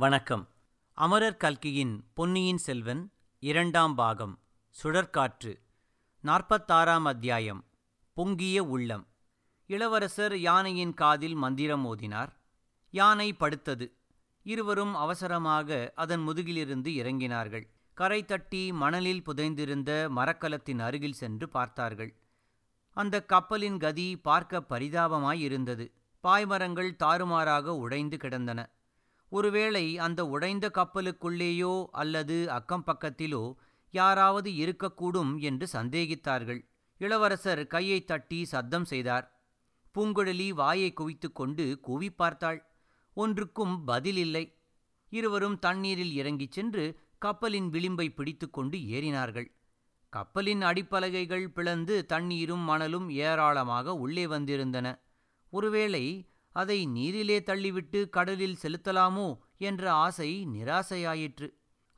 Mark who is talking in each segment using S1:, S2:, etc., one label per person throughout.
S1: வணக்கம். அமரர் கல்கியின் பொன்னியின் செல்வன் இரண்டாம் பாகம் சுழற்காற்று நாற்பத்தாறாம் அத்தியாயம் பொங்கிய உள்ளம். இளவரசர் யானையின் காதில் மந்திரம் ஓதினார். யானை படுத்தது. இருவரும் அவசரமாக அதன் முதுகிலிருந்து இறங்கினார்கள். கரை தட்டி மணலில் புதைந்திருந்த மரக்கலத்தின் அருகில் சென்று பார்த்தார்கள். அந்த கப்பலின் கதி பார்க்க பரிதாபமாயிருந்தது. பாய்மரங்கள் தாறுமாறாக உடைந்து கிடந்தன. ஒருவேளை அந்த உடைந்த கப்பலுக்குள்ளேயோ அல்லது அக்கம் பக்கத்திலோ யாராவது இருக்கக்கூடும் என்று சந்தேகித்தார்கள். இளவரசர் கையை தட்டி சத்தம் செய்தார். பூங்குழலி வாயை குவித்து கொண்டு கூவி பார்த்தாள். ஒன்றுக்கும் பதில் இல்லை இருவரும் தண்ணீரில் இறங்கிச் சென்று கப்பலின் விளிம்பை பிடித்துக்கொண்டு ஏறினார்கள். கப்பலின் அடிப்பலகைகள் பிளந்து தண்ணீரும் மணலும் ஏராளமாக உள்ளே வந்திருந்தன. ஒருவேளை அதை நீரிலே தள்ளிவிட்டு கடலில் செலுத்தலாமோ என்ற ஆசை நிராசையாயிற்று.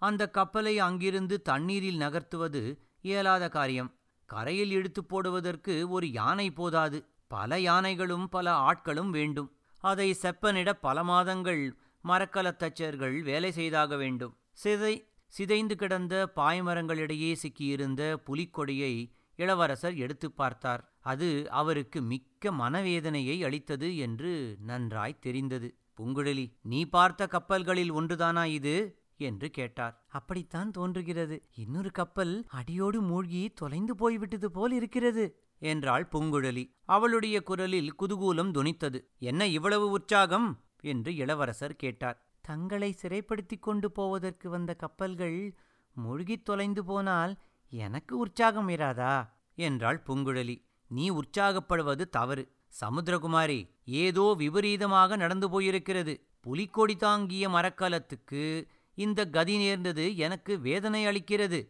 S1: அந்த கப்பலை அங்கிருந்து தண்ணீரில் நகர்த்துவது இயலாத காரியம். கரையில் இழுத்து போடுவதற்கு ஒரு யானை போதாது. பல யானைகளும் பல ஆட்களும் வேண்டும். அதை செப்பனிட பல மாதங்கள் மரக்கலத்தச்சர்கள் வேலை செய்தாக வேண்டும். சிதை சிதைந்து கிடந்த பாய்மரங்களிடையே சிக்கியிருந்த புலிக்கொடியை இளவரசர் எடுத்து பார்த்தார். அது அவருக்கு மிக்க மனவேதனையை அளித்தது என்று நன்றாய் தெரிந்தது. பூங்குழலி நீ பார்த்த கப்பல்களில் ஒன்றுதானா இது? என்று கேட்டார். அப்படித்தான் தோன்றுகிறது. இன்னொரு கப்பல் அடியோடு மூழ்கி தொலைந்து போய்விட்டது போல் இருக்கிறது என்றாள் பூங்குழலி. அவளுடைய குரலில் குதூகூலம் துணித்தது. என்ன இவ்வளவு உற்சாகம்? என்று இளவரசர் கேட்டார். தங்களை சிறைப்படுத்திக் கொண்டு போவதற்கு வந்த கப்பல்கள் மூழ்கித் தொலைந்து போனால் எனக்கு உற்சாகம் இராதா? என்றாள் பூங்குழலி. நீ உற்சாகப்படுவது தவறு. சமுத்திரகுமாரி ஏதோ விபரீதமாக நடந்து போயிருக்கிறது. புலிக்கொடி தாங்கிய மரக்கலத்துக்கு இந்த கதி நேர்ந்தது எனக்கு வேதனை அளிக்கிறது.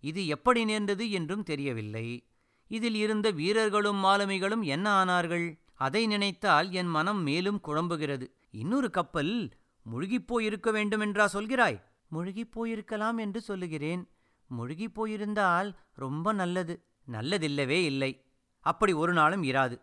S1: இது எப்படி நேர்ந்தது என்றும் தெரியவில்லை. இதில் இருந்த வீரர்களும் மாலுமிகளும் என்ன ஆனார்கள்? அதை நினைத்தால் என் மனம் மேலும் குழம்புகிறது. இன்னொரு கப்பல் முழுகிப்போயிருக்க வேண்டுமென்றா சொல்கிறாய்? முழுகிப் போயிருக்கலாம் என்று சொல்லுகிறேன். முழுகிப் போயிருந்தால் ரொம்ப நல்லது. நல்லதில்லவே இல்லை. அப்படி ஒரு நாளும் இராது.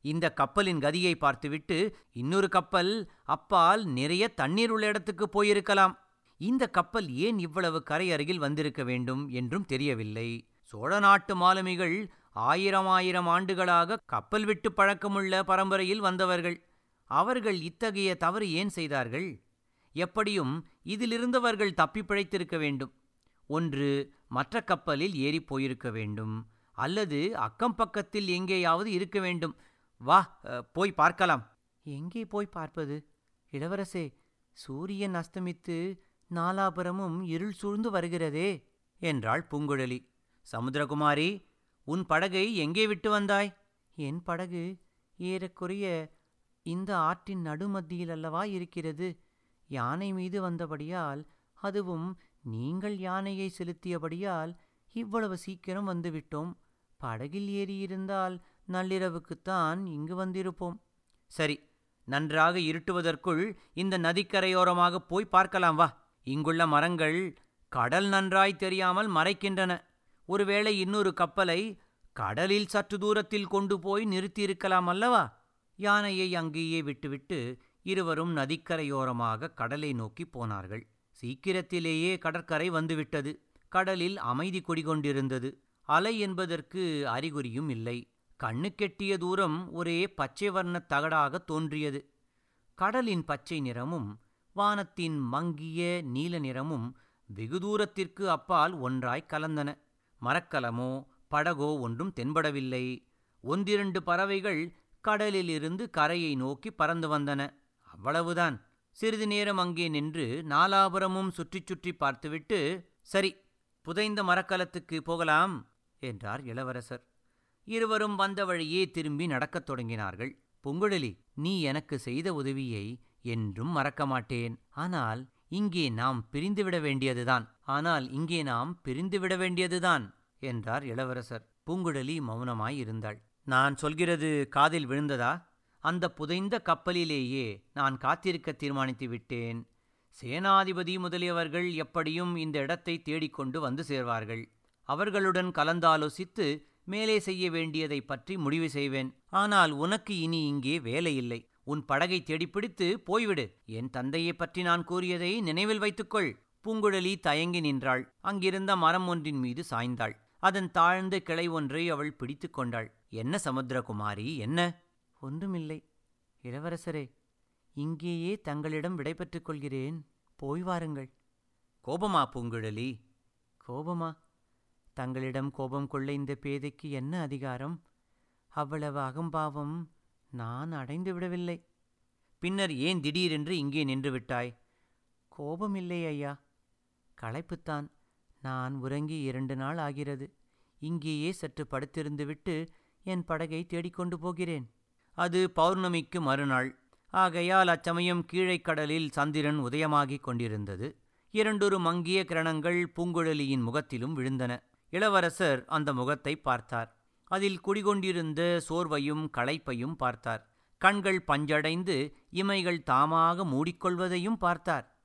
S1: இந்த கப்பலின் கதியை பார்த்துவிட்டு இன்னொரு கப்பல் அப்பால் நிறைய தண்ணீர் உள்ள இடத்துக்கு போயிருக்கலாம். இந்த கப்பல் ஏன் இவ்வளவு கரையருகில் வந்திருக்க வேண்டும் என்றும் தெரியவில்லை. சோழ நாட்டு மாலுமிகள் ஆயிரம் ஆயிரம் ஆண்டுகளாக கப்பல் விட்டு பழக்கமுள்ள பரம்பரையில் வந்தவர்கள். அவர்கள் இத்தகைய தவறு ஏன் செய்தார்கள்? எப்படியும் இதிலிருந்தவர்கள் தப்பி பிழைத்திருக்க வேண்டும். ஒன்று மற்ற கப்பலில் ஏறிப் போயிருக்க வேண்டும் அல்லது அக்கம் பக்கத்தில் எங்கேயாவது இருக்க வேண்டும். வா போய் பார்க்கலாம். எங்கே போய் பார்ப்பது? இளவரசே சூரியன் அஸ்தமித்து நாலாபுரமும் இருள் சூழ்ந்து வருகிறதே என்றாள் பூங்குழலி. சமுத்திரகுமாரி உன் படகை எங்கே விட்டு வந்தாய்? என் படகு ஏறக்குறைய இந்த ஆற்றின் நடுமத்தியில் அல்லவா இருக்கிறது? யானை மீது வந்தபடியால் அதுவும் நீங்கள் யானையை செலுத்தியபடியால் இவ்வளவு சீக்கிரம் வந்துவிட்டோம். படகில் ஏறியிருந்தால் நள்ளிரவுக்குத்தான் இங்கு வந்திருப்போம். சரி நன்றாக இருட்டுவதற்குள் இந்த நதிக்கரையோரமாக போய் பார்க்கலாம் வா. இங்குள்ள மரங்கள் கடல் நன்றாய் தெரியாமல் மறைக்கின்றன. ஒருவேளை இன்னொரு கப்பலை கடலில் சற்று தூரத்தில் கொண்டு போய் நிறுத்தியிருக்கலாம் அல்லவா? யானையை அங்கேயே விட்டுவிட்டு இருவரும் நதிக்கரையோரமாக கடலை நோக்கி போனார்கள். சீக்கிரத்திலேயே கடற்கரை வந்துவிட்டது. கடலில் அமைதி குடிகொண்டிருந்தது. அலை என்பதற்கு அறிகுறியும் இல்லை. கண்ணுக்கெட்டிய தூரம் ஒரே பச்சை வர்ணத் தகடாக தோன்றியது. கடலின் பச்சை நிறமும் வானத்தின் மங்கிய நீல நிறமும் வெகு தூரத்திற்கு அப்பால் ஒன்றாய் கலந்தன. மரக்கலமோ படகோ ஒன்றும் தென்படவில்லை. ஒன்றிரண்டு பறவைகள் கடலிலிருந்து கரையை நோக்கி பறந்து வந்தன. அவ்வளவுதான். சிறிது நேரம் அங்கே நின்று நாலாபுரமும் சுற்றிச் சுற்றி பார்த்துவிட்டு சரி புதைந்த மரக்கலத்துக்கு போகலாம் என்றார் இளவரசர். இருவரும் வந்த வழியே திரும்பி நடக்கத் தொடங்கினார்கள். பூங்குழலி நீ எனக்கு செய்த உதவியை என்றும் மறக்க மாட்டேன். ஆனால் இங்கே நாம் பிரிந்துவிட வேண்டியதுதான். ஆனால் இங்கே நாம் பிரிந்துவிட வேண்டியதுதான் என்றார் இளவரசர். பூங்குழலி மௌனமாய் இருந்தாள். நான் சொல்கிறது காதில் விழுந்ததா? அந்த புதைந்த கப்பலிலேயே நான் காத்திருக்க தீர்மானித்து விட்டேன். சேனாதிபதி முதலியவர்கள் எப்படியும் இந்த இடத்தை தேடிக்கொண்டு வந்து சேர்வார்கள். அவர்களுடன் கலந்தாலோசித்து மேலே செய்ய வேண்டியதைப் பற்றி முடிவு செய்வேன். ஆனால் உனக்கு இனி இங்கே வேலையில்லை உன் படகை தேடிப்பிடித்து போய்விடு. என் தந்தையைப் பற்றி நான் கூறியதை நினைவில் வைத்துக்கொள். பூங்குழலி தயங்கி நின்றாள். அங்கிருந்த மரம் ஒன்றின் மீது சாய்ந்தாள். அதன் தாழ்ந்த கிளை ஒன்றை அவள் பிடித்து கொண்டாள். என்ன சமுத்திரகுமாரி? என்ன? ஒன்றுமில்லை. இளவரசரே இங்கேயே தங்களிடம் விடைபெற்றுக் கொள்கிறேன். போய் வாருங்கள். கோபமா பூங்குழலி? கோபமா? தங்களிடம் கோபம் கொள்ள இந்த பேதைக்கு என்ன அதிகாரம்? அவ்வளவு அகம்பாவம் நான் அடைந்து விடவில்லை. பின்னர் ஏன் திடீரென்று இங்கே நின்று விட்டாய்? கோபமில்லை ஐயா. களைப்புத்தான். நான் உறங்கி இரண்டு நாள் ஆகிறது. இங்கேயே சற்று படுத்திருந்துவிட்டு என் படகை தேடிக்கொண்டு போகிறேன். அது பௌர்ணமிக்கு மறுநாள். ஆகையால் அச்சமயம் கீழைக் கடலில் சந்திரன் உதயமாகிக் கொண்டிருந்தது. இரண்டொரு மங்கிய கிரணங்கள் பூங்குழலியின் முகத்திலும் விழுந்தன. இளவரசர் அந்த முகத்தை பார்த்தார். அதில் குடிகொண்டிருந்த சோர்வையும் களைப்பையும் பார்த்தார். கண்கள் பஞ்சடைந்து இமைகள் தாமாக மூடிக்கொள்வதையும் பார்த்தார்.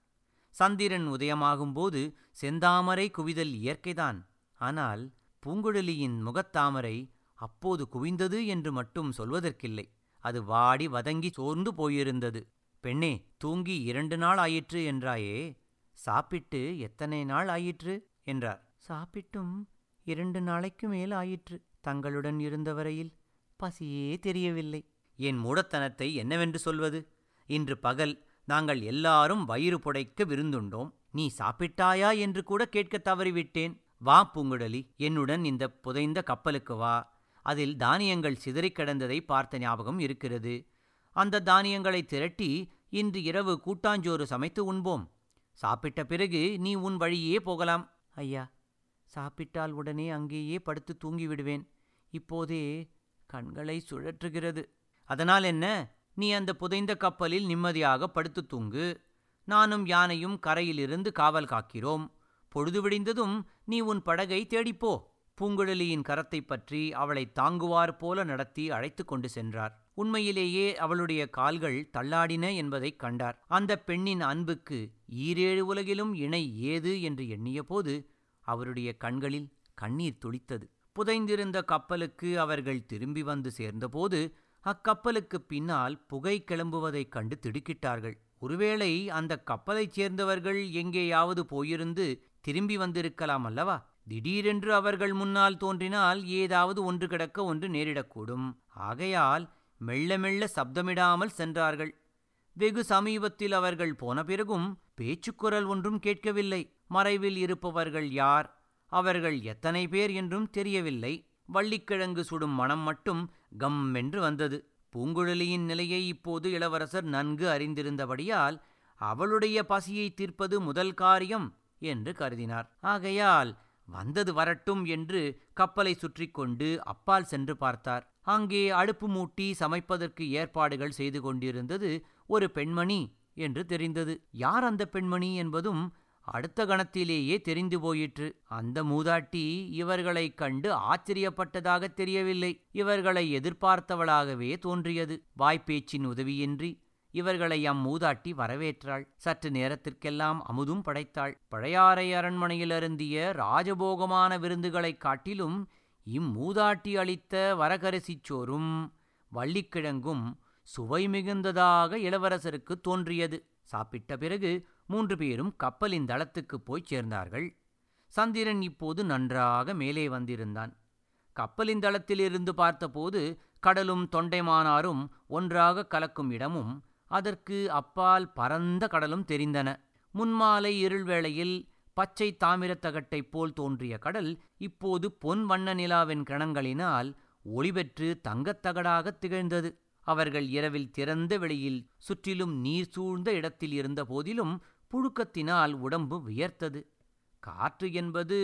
S1: சந்திரன் உதயமாகும்போது செந்தாமரை குவிதல் இயற்கைதான். ஆனால் பூங்குழலியின் முகத்தாமரை அப்போது குவிந்தது என்று மட்டும் சொல்வதற்கில்லை. அது வாடி வதங்கி சோர்ந்து போயிருந்தது. பெண்ணே தூங்கி இரண்டு நாள் ஆயிற்று என்றாயே? சாப்பிட்டு எத்தனை நாள் ஆயிற்று? என்றார். சாப்பிட்டும் இரண்டு நாளைக்கு மேல் ஆயிற்று தங்களுடன் இருந்த வரையில் பசியே தெரியவில்லை. என் மூடத்தனத்தை என்னவென்று சொல்வது? இன்று பகல் நாங்கள் எல்லாரும் வயிறு புடைக்க விருந்துண்டோம். நீ சாப்பிட்டாயா? என்று கூட கேட்க தவறிவிட்டேன். வா பூங்குழலி என்னுடன் இந்த புதைந்த கப்பலுக்கு வா. அதில் தானியங்கள் சிதறிக் கிடந்ததை பார்த்த ஞாபகம் இருக்கிறது. அந்த தானியங்களை திரட்டி இன்று இரவு கூட்டாஞ்சோறு சமைத்து உண்போம். சாப்பிட்ட பிறகு நீ உன் வழியே போகலாம். ஐயா சாப்பிட்டால் உடனே அங்கேயே படுத்து தூங்கிவிடுவேன் இப்போதே கண்களை சுழற்றுகிறது. அதனால் என்ன? நீ அந்த புதைந்த கப்பலில் நிம்மதியாக படுத்து தூங்கு. நானும் யானையும் கரையிலிருந்து காவல் காக்கிறோம். பொழுது விடிந்ததும் நீ உன் படகை தேடிப்போ பூங்குழலியின் கரத்தைப் பற்றி அவளை தாங்குவார் போல நடத்தி அழைத்து கொண்டு சென்றார். உண்மையிலேயே அவளுடைய கால்கள் தள்ளாடின என்பதைக் கண்டார். அந்த பெண்ணின் அன்புக்கு ஈரேழு உலகிலும் இணை ஏது என்று எண்ணியபோது அவருடைய கண்களில் கண்ணீர் துளித்தது. புதைந்திருந்த கப்பலுக்கு அவர்கள் திரும்பி வந்து சேர்ந்தபோது அக்கப்பலுக்கு பின்னால் புகை கிளம்புவதைக் கண்டு திடுக்கிட்டார்கள். ஒருவேளை அந்த கப்பலைச் சேர்ந்தவர்கள் எங்கேயாவது போயிருந்து திரும்பி வந்திருக்கலாம் அல்லவா? திடீரென்று அவர்கள் முன்னால் தோன்றினால் ஏதாவது ஒன்று கிடக்க ஒன்று நேரிடக்கூடும். ஆகையால் மெல்ல மெல்ல சப்தமிடாமல் சென்றார்கள். வெகு சமீபத்தில் அவர்கள் போன பிறகும் பேச்சுக்குரல் ஒன்றும் கேட்கவில்லை. மறைவில் இருப்பவர்கள் யார்? அவர்கள் எத்தனை பேர் என்றும் தெரியவில்லை. வள்ளிக்கிழங்கு சுடும் மனம் மட்டும் கம் என்று வந்தது. பூங்குழலியின் நிலையை இப்போது இளவரசர் நன்கு அறிந்திருந்தபடியால் அவளுடைய பசியை தீர்ப்பது முதல் காரியம் என்று கருதினார். ஆகையால் வந்தது வரட்டும் என்று கப்பலை சுற்றி கொண்டு அப்பால் சென்று பார்த்தார். அங்கே அடுப்பு மூட்டி சமைப்பதற்கு ஏற்பாடுகள் செய்து கொண்டிருந்தது ஒரு பெண்மணி என்று தெரிந்தது. யார் அந்த பெண்மணி என்பதும் அடுத்த கணத்திலேயே தெரிந்து போயிற்று. அந்த மூதாட்டி இவர்களைக் கண்டு ஆச்சரியப்பட்டதாக தெரியவில்லை. இவர்களை எதிர்பார்த்தவளாகவே தோன்றியது. வாய்ப்பேச்சின் உதவியின்றி இவர்களை அம்மூதாட்டி வரவேற்றாள். சற்று நேரத்திற்கெல்லாம் அமுதும் படைத்தாள். பழையாறை அரண்மனையிலிருந்திய ராஜபோகமான விருந்துகளைக் காட்டிலும் இம்மூதாட்டி அளித்த வரகரிசிச் சோறும் வள்ளிக்கிழங்கும் சுவை மிகுந்ததாக இளவரசருக்கு தோன்றியது. சாப்பிட்ட பிறகு மூன்று பேரும் கப்பலின் தளத்துக்குப் போய்ச் சேர்ந்தார்கள். சந்திரன் இப்போது நன்றாக மேலே வந்திருந்தான். கப்பலின் தளத்திலிருந்து பார்த்தபோது கடலும் தொண்டைமானாரும் ஒன்றாக கலக்கும் இடமும் அதற்கு அப்பால் பரந்த கடலும் தெரிந்தன. முன்மாலை இருள் வேளையில் பச்சை தாமிரத் தகட்டைப் போல் தோன்றிய கடல் இப்போது பொன் வண்ண நிலாவின் கிரணங்களினால் ஒளிபெற்று தங்கத் தகடாகத் திகழ்ந்தது. அவர்கள் இரவில் திறந்த வெளியில் சுற்றிலும் நீர் சூழ்ந்த இடத்தில் இருந்த போதிலும் புழுக்கத்தினால் உடம்பு வியர்த்தது. காற்று என்பது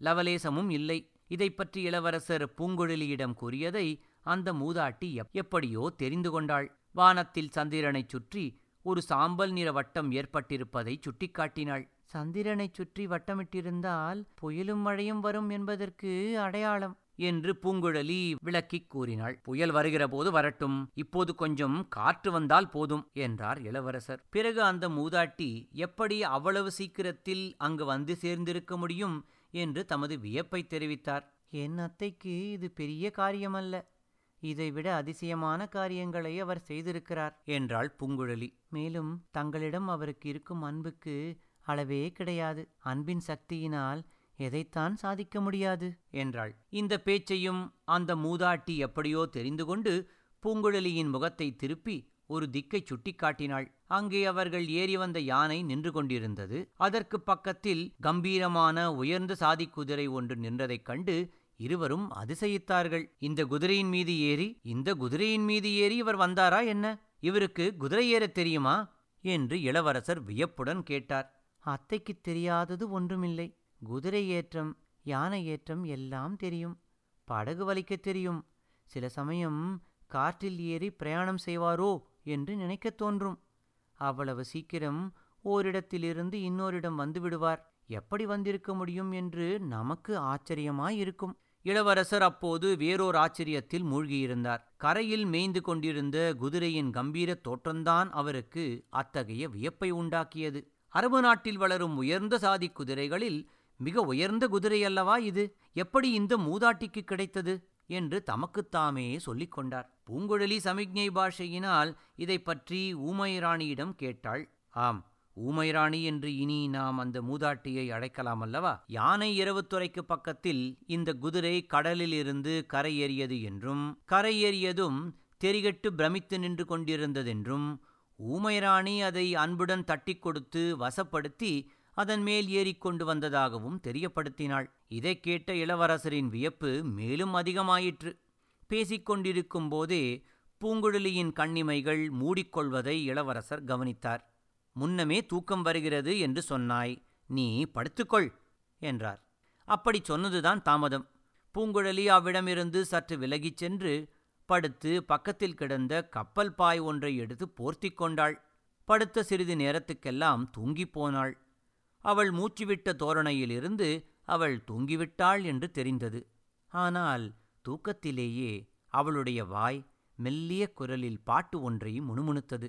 S1: லவலேசமும் இல்லை. இதைப்பற்றி இளவரசர் பூங்குழலியிடம் கூறியதை அந்த மூதாட்டி எப்படியோ தெரிந்து கொண்டாள். வானத்தில் சந்திரனைச் சுற்றி ஒரு சாம்பல் நிற வட்டம் ஏற்பட்டிருப்பதை சுட்டிக்காட்டினாள். சந்திரனைச் சுற்றி வட்டமிட்டிருந்தால் புயலும் மழையும் வரும் என்பதற்கு அடையாளம் என்று பூங்குழலி விளக்கிக் கூறினாள். புயல் வருகிற போது வரட்டும். இப்போது கொஞ்சம் காற்று வந்தால் போதும் என்றார் இளவரசர். பிறகு அந்த மூதாட்டி எப்படி அவ்வளவு சீக்கிரத்தில் அங்கு வந்து சேர்ந்திருக்க முடியும்? என்று தமது வியப்பை தெரிவித்தார். என் அத்தைக்கு இது பெரிய காரியமல்ல. இதைவிட அதிசயமான காரியங்களை அவர் செய்திருக்கிறார். என்றாள் பூங்குழலி. மேலும் தங்களிடம் அவருக்கு இருக்கும் அன்புக்கு அளவே கிடையாது. அன்பின் சக்தியினால் எதைத்தான் சாதிக்க முடியாது? என்றாள். இந்த பேச்சையும் அந்த மூதாட்டி எப்படியோ தெரிந்து கொண்டு பூங்குழலியின் முகத்தை திருப்பி ஒரு திக்கை சுட்டிக்காட்டினாள் அங்கே அவர்கள் ஏறி வந்த யானை நின்று கொண்டிருந்தது. அதற்கு பக்கத்தில் கம்பீரமான உயர்ந்த சாதி குதிரை ஒன்று நின்றதைக் கண்டு இருவரும் அதிசயித்தார்கள். இந்த குதிரையின் மீது ஏறி இந்த குதிரையின் மீது ஏறி இவர் வந்தாரா என்ன? இவருக்கு குதிரை ஏறத் தெரியுமா? என்று இளவரசர் வியப்புடன் கேட்டார். அத்தைக்கு தெரியாதது ஒன்றுமில்லை. குதிரை ஏற்றம் யானை ஏற்றம் எல்லாம் தெரியும். படகு வலிக்கத் தெரியும். சில சமயம் காற்றில் ஏறி பிரயாணம் செய்வாரோ என்று நினைக்கத் தோன்றும். அவ்வளவு சீக்கிரம் ஓரிடத்திலிருந்து இன்னோரிடம் வந்துவிடுவார். எப்படி வந்திருக்க முடியும் என்று நமக்கு ஆச்சரியமாயிருக்கும். இளவரசர் அப்போது வேறோர் ஆச்சரியத்தில் மூழ்கியிருந்தார். கரையில் மேய்ந்து கொண்டிருந்த குதிரையின் கம்பீர தோற்றம்தான் அவருக்கு அத்தகைய வியப்பை உண்டாக்கியது. அரபு நாட்டில் வளரும் உயர்ந்த சாதி குதிரைகளில் மிக உயர்ந்த குதிரை அல்லவா இது? எப்படி இந்த மூதாட்டிக்கு கிடைத்தது? என்று தமக்குத்தாமே சொல்லிக் கொண்டார். பூங்குழலி சமிக்ஞை பாஷையினால் இதை பற்றி ஊமைராணியிடம் கேட்டாள் ஆம் ஊமைராணி என்று இனி நாம் அந்த மூதாட்டியை அழைக்கலாம் அல்லவா? யானை இரவுத்துறைக்கு பக்கத்தில் இந்த குதிரை கடலில் இருந்து கரையேறியது என்றும் கரையேறியதும் தெரிகட்டு பிரமித்து நின்று கொண்டிருந்ததென்றும் ஊமைராணி அதை அன்புடன் தட்டிக் கொடுத்து வசப்படுத்தி அதன் மேல் ஏறிக்கொண்டு வந்ததாகவும் தெரியப்படுத்தினாள். இதைக் கேட்ட இளவரசரின் வியப்பு மேலும் அதிகமாயிற்று. பேசிக்கொண்டிருக்கும் போதே பூங்குழலியின் கண்ணிமைகள் மூடிக்கொள்வதை இளவரசர் கவனித்தார். முன்னமே தூக்கம் வருகிறது என்று சொன்னாய். நீ படுத்துக்கொள் என்றார். அப்படி சொன்னதுதான் தாமதம். பூங்குழலி அவ்விடமிருந்து சற்று விலகிச் சென்று படுத்து பக்கத்தில் கிடந்த கப்பல் பாய் ஒன்றை எடுத்து போர்த்திக் கொண்டாள். படுத்த சிறிது நேரத்துக்கெல்லாம் தூங்கிப் போனாள். அவள் மூச்சுவிட்ட தோரணையிலிருந்து அவள் தூங்கிவிட்டாள் என்று தெரிந்தது. ஆனால் தூக்கத்திலேயே அவளுடைய வாய் மெல்லிய குரலில் பாட்டு ஒன்றை முணுமுணுத்தது.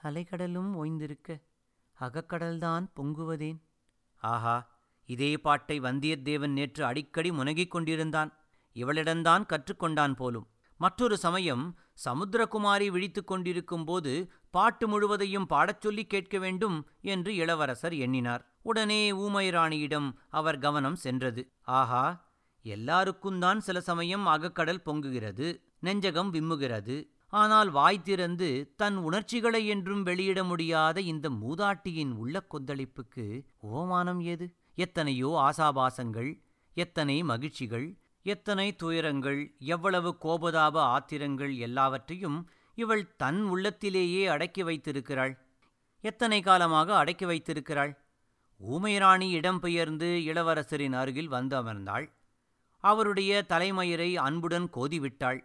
S1: அலைகடலும் ஓய்ந்திருக்க அகக்கடல்தான் பொங்குவதேன்? ஆஹா இதே பாட்டை வந்தியத்தேவன் நேற்று அடிக்கடி முனகிக் கொண்டிருந்தான். இவளிடம்தான் கற்றுக்கொண்டான் போலும். மற்றொரு சமயம் சமுத்திரகுமாரி விழித்துக் கொண்டிருக்கும்போது பாட்டு முழுவதையும் பாடச் சொல்லி கேட்க வேண்டும் என்று இளவரசர் எண்ணினார். உடனே ஊமைராணியிடம் அவர் கவனம் சென்றது. ஆஹா எல்லாருக்கும்தான் சில சமயம் அகக்கடல் பொங்குகிறது நெஞ்சகம் விம்முகிறது. ஆனால் வாய் திறந்து தன் உணர்ச்சிகளை என்றும் வெளியிட முடியாத இந்த மூதாட்டியின் உள்ள கொந்தளிப்புக்கு ஓமானம் ஏது? எத்தனையோ ஆசாபாசங்கள் எத்தனை மகிழ்ச்சிகள் எத்தனை துயரங்கள் எவ்வளவு கோபதாப ஆத்திரங்கள் எல்லாவற்றையும் இவள் தன் உள்ளத்திலேயே அடக்கி வைத்திருக்கிறாள். எத்தனை காலமாக அடக்கி வைத்திருக்கிறாள்? ஊமைராணி இடம்பெயர்ந்து இளவரசரின் அருகில் வந்து அமர்ந்தாள். அவருடைய தலைமயிரை அன்புடன் கோதிவிட்டாள்.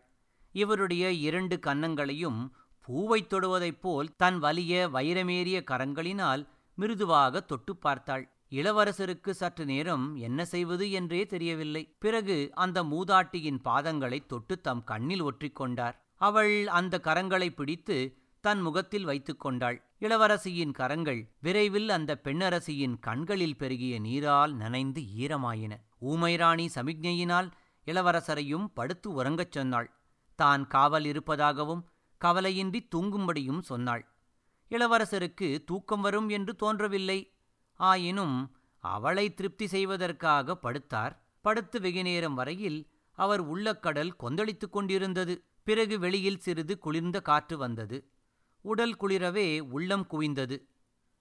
S1: இவருடைய இரண்டு கன்னங்களையும் பூவைத் தொடுவதைப் போல் தன் வலிய வைரமேறிய கரங்களினால் மிருதுவாக தொட்டு பார்த்தாள். இளவரசருக்கு சற்று நேரம் என்ன செய்வது என்றே தெரியவில்லை. பிறகு அந்த மூதாட்டியின் பாதங்களை தொட்டு தம் கண்ணில் ஒற்றிக்கொண்டார் அவள் அந்த கரங்களை பிடித்து தன் முகத்தில் வைத்துக் கொண்டாள். இளவரசியின் கரங்கள் விரைவில் அந்த பெண்ணரசியின் கண்களில் பெருகிய நீரால் நனைந்து ஈரமாயின. ஊமைராணி சமிக்ஞையினால் இளவரசரையும் படுத்து உறங்கச் சொன்னாள். தான் காவல் இருப்பதாகவும் கவலையின்றி தூங்கும்படியும் சொன்னாள். இளவரசருக்கு தூக்கம் வரும் என்று தோன்றவில்லை. ஆயினும் அவளை திருப்தி செய்வதற்காக படுத்தார். படுத்து வெகுநேரம் வரையில் அவர் உள்ளக்கடல் கொந்தளித்துக் கொண்டிருந்தது. பிறகு வெளியில் சிறிது குளிர்ந்த காற்று வந்தது. உடல் குளிரவே உள்ளம் குவிந்தது.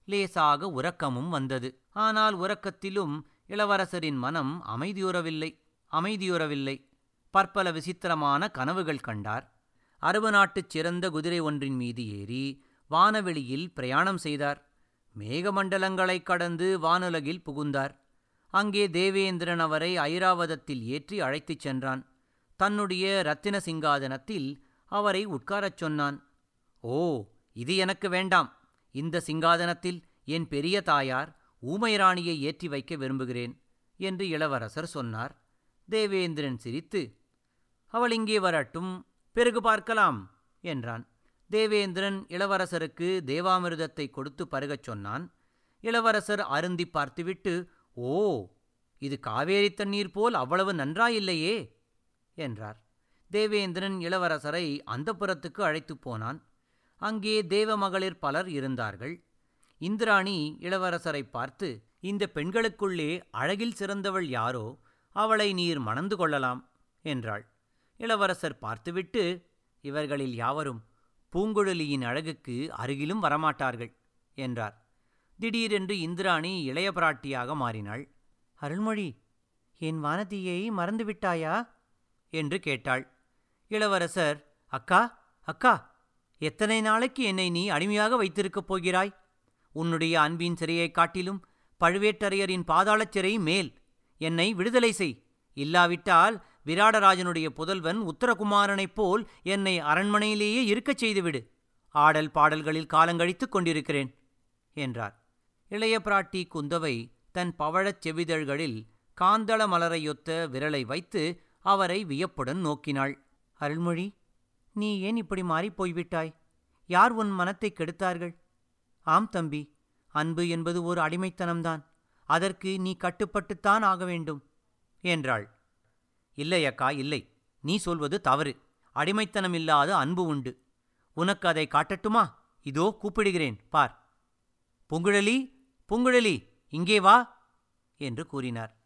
S1: லேசாக உறக்கமும் வந்தது. ஆனால் உறக்கத்திலும் இளவரசரின் மனம் அமைதியுறவில்லை. அமைதியுறவில்லை. பற்பல விசித்திரமான கனவுகள் கண்டார். அரபு நாட்டுச் சிறந்த குதிரை ஒன்றின் மீது ஏறி வானவெளியில் பிரயாணம் செய்தார். மேகமண்டலங்களைக் கடந்து வானுலகில் புகுந்தார். அங்கே தேவேந்திரன் அவரை ஐராவதத்தில் ஏற்றி அழைத்துச் சென்றான். தன்னுடைய ரத்தின சிங்காதனத்தில் அவரை உட்காரச் சொன்னான் ஓ இது எனக்கு வேண்டாம். இந்த சிங்காதனத்தில் என் பெரிய தாயார் ஊமைராணியை ஏற்றி வைக்க விரும்புகிறேன் என்று இளவரசர் சொன்னார். தேவேந்திரன் சிரித்து அவள் இங்கே வரட்டும் பிறகு பார்க்கலாம் என்றான். தேவேந்திரன் இளவரசருக்கு தேவாமிர்தத்தை கொடுத்து பருகச் சொன்னான். இளவரசர் அருந்தி பார்த்துவிட்டு ஓ இது காவேரி தண்ணீர் போல் அவ்வளவு நன்றாயில்லையே என்றார். தேவேந்திரன் இளவரசரை அந்தப்புறத்துக்கு அழைத்துப் போனான். அங்கே தேவமகளிர் பலர் இருந்தார்கள். இந்திராணி இளவரசரை பார்த்து இந்த பெண்களுக்குள்ளே அழகில் சிறந்தவள் யாரோ அவளை நீர் மணந்து கொள்ளலாம் என்றாள். இளவரசர் பார்த்துவிட்டு இவர்களில் யாவரும் பூங்குழலியின் அழகுக்கு அருகிலும் வரமாட்டார்கள் என்றார். திடீரென்று இந்திராணி இளைய பிராட்டியாக மாறினாள். அருள்மொழி என் வானதியை மறந்துவிட்டாயா? என்று கேட்டாள். இளவரசர் அக்கா அக்கா எத்தனை நாளைக்கு என்னை நீ அடிமையாக வைத்திருக்கப் போகிறாய்? உன்னுடைய அன்பின் சிறையைக் காட்டிலும் பழுவேட்டரையரின் பாதாளச் சிறை மேல் என்னை விடுதலை செய். இல்லாவிட்டால் விராடராஜனுடைய புதல்வன் உத்தரகுமாரனைப் போல் என்னை அரண்மனையிலேயே இருக்கச் செய்துவிடு. ஆடல் பாடல்களில் காலங்கழித்துக் கொண்டிருக்கிறேன் என்றார். இளைய பிராட்டி குந்தவை தன் பவழச் செவிதழ்களில் காந்தள மலரையொத்த விரலை வைத்து அவரை வியப்புடன் நோக்கினாள். அருள்மொழி நீ ஏன் இப்படி மாறிப் போய்விட்டாய்? யார் உன் மனத்தை கெடுத்தார்கள்? ஆம் தம்பி அன்பு என்பது ஒரு அடிமைத்தனம்தான். அதற்கு நீ கட்டுப்பட்டுத்தான் ஆக வேண்டும் என்றாள். இல்லை அக்கா இல்லை. நீ சொல்வது தவறு. அடிமைத்தனமில்லாத அன்பு உண்டு. உனக்கு அதை காட்டட்டுமா? இதோ கூப்பிடுகிறேன் பார். பூங்குழலி பூங்குழலி இங்கே வா என்று கூறினார்.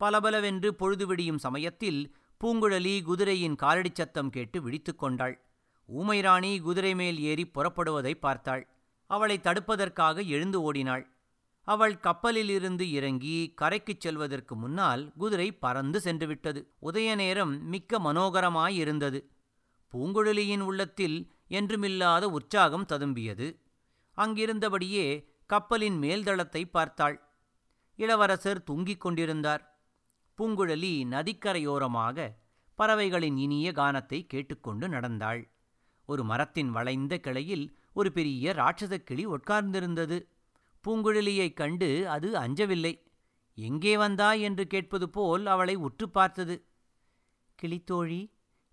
S1: பலபலவென்று பொழுது விடியும் சமயத்தில் பூங்குழலி குதிரையின் காலடிச் சத்தம் கேட்டு விழித்துக் கொண்டாள். ஊமைராணி குதிரை மேல் ஏறி புறப்படுவதை பார்த்தாள். அவளை தடுப்பதற்காக எழுந்து ஓடினாள். அவள் கப்பலிலிருந்து இறங்கி கரைக்குச் செல்வதற்கு முன்னால் குதிரை பறந்து சென்றுவிட்டது. உதய நேரம் மிக்க மனோகரமாயிருந்தது. பூங்குழலியின் உள்ளத்தில் என்றுமில்லாத உற்சாகம் ததும்பியது. அங்கிருந்தபடியே கப்பலின் மேல்தளத்தை பார்த்தாள். இளவரசர் தூங்கிக் கொண்டிருந்தார். பூங்குழலி நதிக்கரையோரமாக பறவைகளின் இனிய கானத்தை கேட்டுக்கொண்டு நடந்தாள். ஒரு மரத்தின் வளைந்த கிளையில் ஒரு பெரிய ராட்சசக் கிளி உட்கார்ந்திருந்தது. பூங்குழலியைக் கண்டு அது அஞ்சவில்லை. எங்கே வந்தாய்? என்று கேட்பது போல் அவளை உற்று பார்த்தது. கிளித்தோழி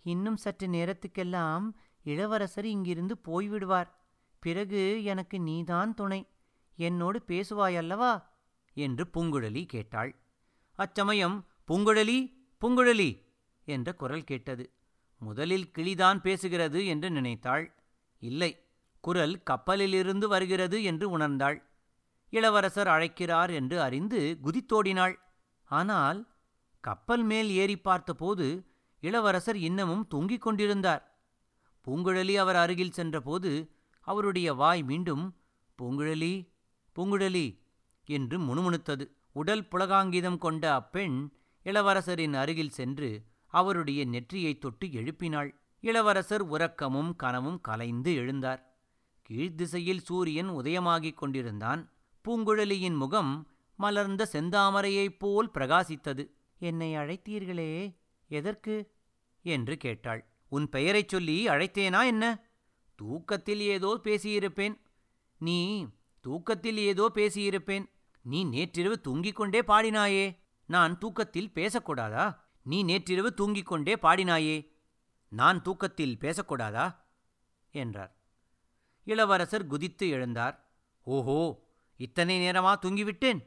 S1: இன்னும் சற்று நேரத்துக்கெல்லாம் இளவரசர் இங்கிருந்து போய்விடுவார். பிறகு எனக்கு நீதான் துணை. என்னோடு பேசுவாயல்லவா என்று பூங்குழலி கேட்டாள். அச்சமயம் பூங்குழலி பூங்குழலி! என்ற குரல் கேட்டது. முதலில் கிளிதான் பேசுகிறது என்று நினைத்தாள். இல்லை குரல் கப்பலிலிருந்து வருகிறது என்று உணர்ந்தாள். இளவரசர் அழைக்கிறார் என்று அறிந்து குதித்தோடினாள். ஆனால் கப்பல் மேல் ஏறி பார்த்தபோது இளவரசர் இன்னமும் தூங்கிக் கொண்டிருந்தார். பூங்குழலி அவர் அருகில் சென்றபோது அவருடைய வாய் மீண்டும் பூங்குழலி பூங்குழலி என்று முணுமுணுத்தது. உடல் புலகாங்கிதம் கொண்ட அப்பெண் இளவரசரின் அருகில் சென்று அவருடைய நெற்றியைத் தொட்டு எழுப்பினாள். இளவரசர் உறக்கமும் கனவும் கலைந்து எழுந்தார். கீழ்த்திசையில் சூரியன் உதயமாகிக் கொண்டிருந்தான். பூங்குழலியின் முகம் மலர்ந்த செந்தாமரையைப் போல் பிரகாசித்தது. என்னை அழைத்தீர்களே எதற்கு? என்று கேட்டாள். உன் பெயரைச் சொல்லி அழைத்தேனா என்ன? தூக்கத்தில் ஏதோ பேசியிருப்பேன். நீ தூக்கத்தில் ஏதோ பேசியிருப்பேன். நீ நேற்றிரவு தூங்கிக் கொண்டே பாடினாயே. நான் தூக்கத்தில் பேசக்கூடாதா? நீ நேற்றிரவு தூங்கிக் கொண்டே பாடினாயே. நான் தூக்கத்தில் பேசக்கூடாதா? என்றார். இளவரசர் குதித்து எழுந்தார். ஓஹோ! இத்தனை நேரமா தூங்கிவிட்டேன்?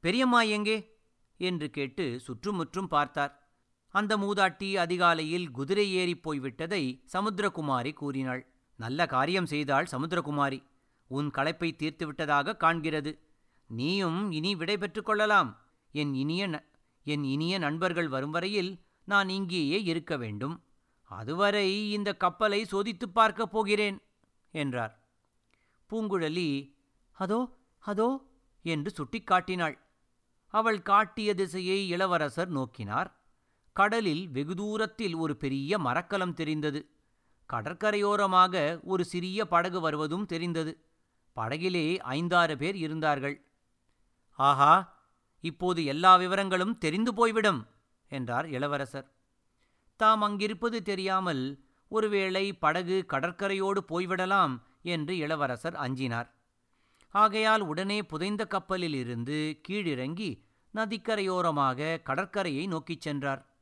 S1: பெரியம்மா எங்கே? என்று கேட்டு சுற்றுமுற்றும் பார்த்தார். அந்த மூதாட்டி அதிகாலையில் குதிரை ஏறிப் போய்விட்டதை சமுத்திரகுமாரி கூறினாள். நல்ல காரியம் செய்தாள் சமுத்திரகுமாரி. உன் களைப்பை தீர்த்துவிட்டதாக காண்கிறது. நீயும் இனி விடைபெற்றுக் கொள்ளலாம். என் இனிய ந- என் இனிய நண்பர்கள் வரும் வரையில் நான் இங்கேயே இருக்க வேண்டும். அதுவரை இந்த கப்பலை சோதித்துப் பார்க்கப் போகிறேன் என்றார். பூங்குழலி அதோ அதோ என்று சுட்டிக்காட்டினாள். அவள் காட்டிய திசையை இளவரசர் நோக்கினார். கடலில் வெகு தூரத்தில் ஒரு பெரிய மரக்கலம் தெரிந்தது. கடற்கரையோரமாக ஒரு சிறிய படகு வருவதும் தெரிந்தது. படகிலே ஐந்தாறு பேர் இருந்தார்கள். ஆஹா இப்போது எல்லா விவரங்களும் தெரிந்து போய்விடும் என்றார் இளவரசர். தாம் அங்கிருப்பது தெரியாமல் ஒருவேளை படகு கடற்கரையோடு போய்விடலாம் என்று இளவரசர் அஞ்சினார். ஆகையால் உடனே புதைந்த கப்பலில் இருந்து கீழிறங்கி நதிக்கரையோரமாக கடற்கரையை நோக்கிச் சென்றார்.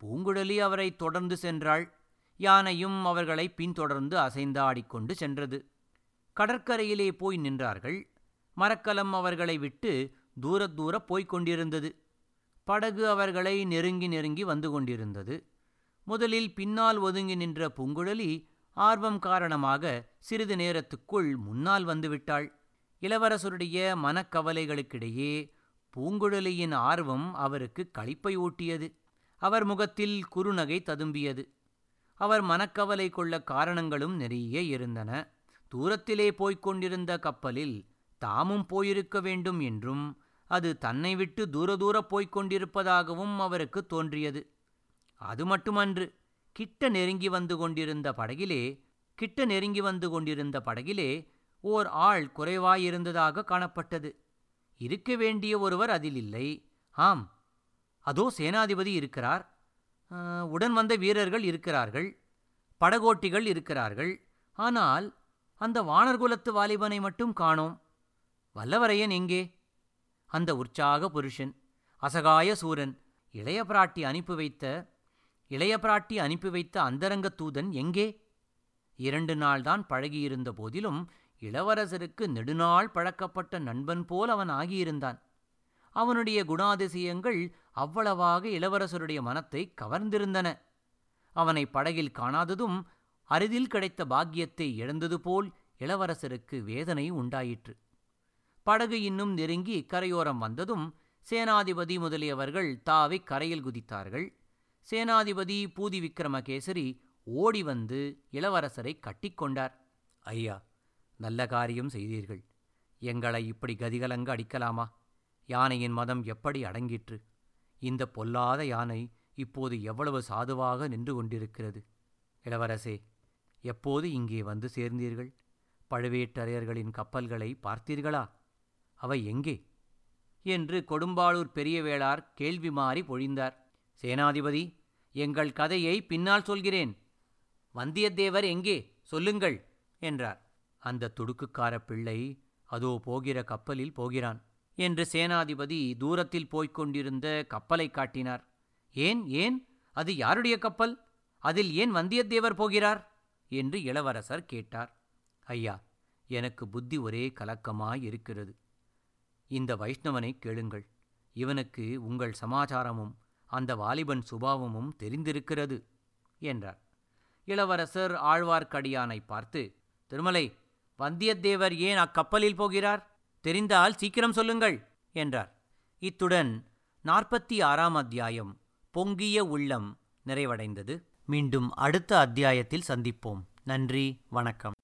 S1: பூங்குழலி அவரை தொடர்ந்து சென்றாள். யானையும் அவர்களை பின்தொடர்ந்து அசைந்தாடிக்கொண்டு சென்றது. கடற்கரையிலே போய் நின்றார்கள். மரக்கலம் அவர்களை விட்டு தூர தூர போய்க் கொண்டிருந்தது. படகு அவர்களை நெருங்கி நெருங்கி வந்து கொண்டிருந்தது. முதலில் பின்னால் ஒதுங்கி நின்ற பூங்குழலி ஆர்வம் காரணமாக சிறிது நேரத்துக்குள் முன்னால் வந்துவிட்டாள் இளவரசருடைய மனக்கவலைகளுக்கிடையே பூங்குழலியின் ஆர்வம் அவருக்கு களிப்பை ஊட்டியது அவர் முகத்தில் குறுநகை ததும்பியது. அவர் மனக்கவலை கொள்ள காரணங்களும் நிறைய இருந்தன. தூரத்திலே போய்க் கொண்டிருந்த கப்பலில் தாமும் போயிருக்க வேண்டும் என்றும் அது தன்னை விட்டு தூர தூர போய்க் கொண்டிருப்பதாகவும் அவருக்கு தோன்றியது. அது மட்டுமன்று கிட்ட நெருங்கி வந்து கொண்டிருந்த படகிலே கிட்ட நெருங்கி வந்து கொண்டிருந்த படகிலே ஓர் ஆள் குறைவாயிருந்ததாக காணப்பட்டது. இருக்க வேண்டிய ஒருவர் அதில் இல்லை. ஆம் அதோ சேனாதிபதி இருக்கிறார். உடன் வந்த வீரர்கள் இருக்கிறார்கள். படகோட்டிகள் இருக்கிறார்கள். ஆனால் அந்த வானர்குலத்து வாலிபனை மட்டும் காணோம். வல்லவரையன் எங்கே? அந்த உற்சாக புருஷன் அசகாய சூரன் இளைய பிராட்டி அனுப்பி வைத்த இளைய பிராட்டி அனுப்பி வைத்த அந்தரங்க தூதன் எங்கே? இரண்டு நாள்தான் பழகியிருந்த போதிலும் இளவரசருக்கு நெடுநாள் பழக்கப்பட்ட நண்பன் போல் அவன் ஆகியிருந்தான். அவனுடைய குணாதிசயங்கள் அவ்வளவாக இளவரசருடைய மனத்தை கவர்ந்திருந்தன. அவனை படகில் காணாததும் அரிதில் கிடைத்த பாக்கியத்தை இழந்தது போல் இளவரசருக்கு வேதனை உண்டாயிற்று. படகு இன்னும் நெருங்கி கரையோரம் வந்ததும் சேனாதிபதி முதலியவர்கள் தாவி கரையில் குதித்தார்கள். சேனாதிபதி பூதி விக்ரமகேசரி ஓடி வந்து இளவரசரை கட்டிக்கொண்டார் ஐயா நல்ல காரியம் செய்தீர்கள். எங்களை இப்படி கதிகலங்க அடிக்கலாமா? யானையின் மதம் எப்படி அடங்கிற்று? இந்த பொல்லாத யானை இப்போது எவ்வளவு சாதுவாக நின்று கொண்டிருக்கிறது? இளவரசே எப்போது இங்கே வந்து சேர்ந்தீர்கள்? பழுவேட்டரையர்களின் கப்பல்களை பார்த்தீர்களா? அவை எங்கே? என்று கொடும்பாளூர் பெரிய வேளார் கேள்வி மாறி பொழிந்தார். சேனாதிபதி எங்கள் கதையை பின்னால் சொல்கிறேன். வந்தியத்தேவர் எங்கே? சொல்லுங்கள் என்றார். அந்த துடுக்குக்கார பிள்ளை அதோ போகிற கப்பலில் போகிறான் என்று சேனாதிபதி தூரத்தில் போய்க் கொண்டிருந்த கப்பலை காட்டினார். ஏன் ஏன்? அது யாருடைய கப்பல்? அதில் ஏன் வந்தியத்தேவர் போகிறார்? என்று இளவரசர் கேட்டார். ஐயா எனக்கு புத்தி ஒரே கலக்கமாய் இருக்கிறது. இந்த வைஷ்ணவனை கேளுங்கள். இவனுக்கு உங்கள் சமாச்சாரமும் அந்த வாலிபன் சுபாவமும் தெரிந்திருக்கிறது என்றார். இளவரசர் ஆழ்வார்க்கடியானை பார்த்து திருமலை வந்தியத்தேவர் ஏன் அக்கப்பலில் போகிறார்? தெரிந்தால் சீக்கிரம் சொல்லுங்கள் என்றார். இத்துடன் நாற்பத்தி ஆறாம் அத்தியாயம் பொங்கிய உள்ளம் நிறைவடைந்தது. மீண்டும் அடுத்த அத்தியாயத்தில் சந்திப்போம். நன்றி வணக்கம்.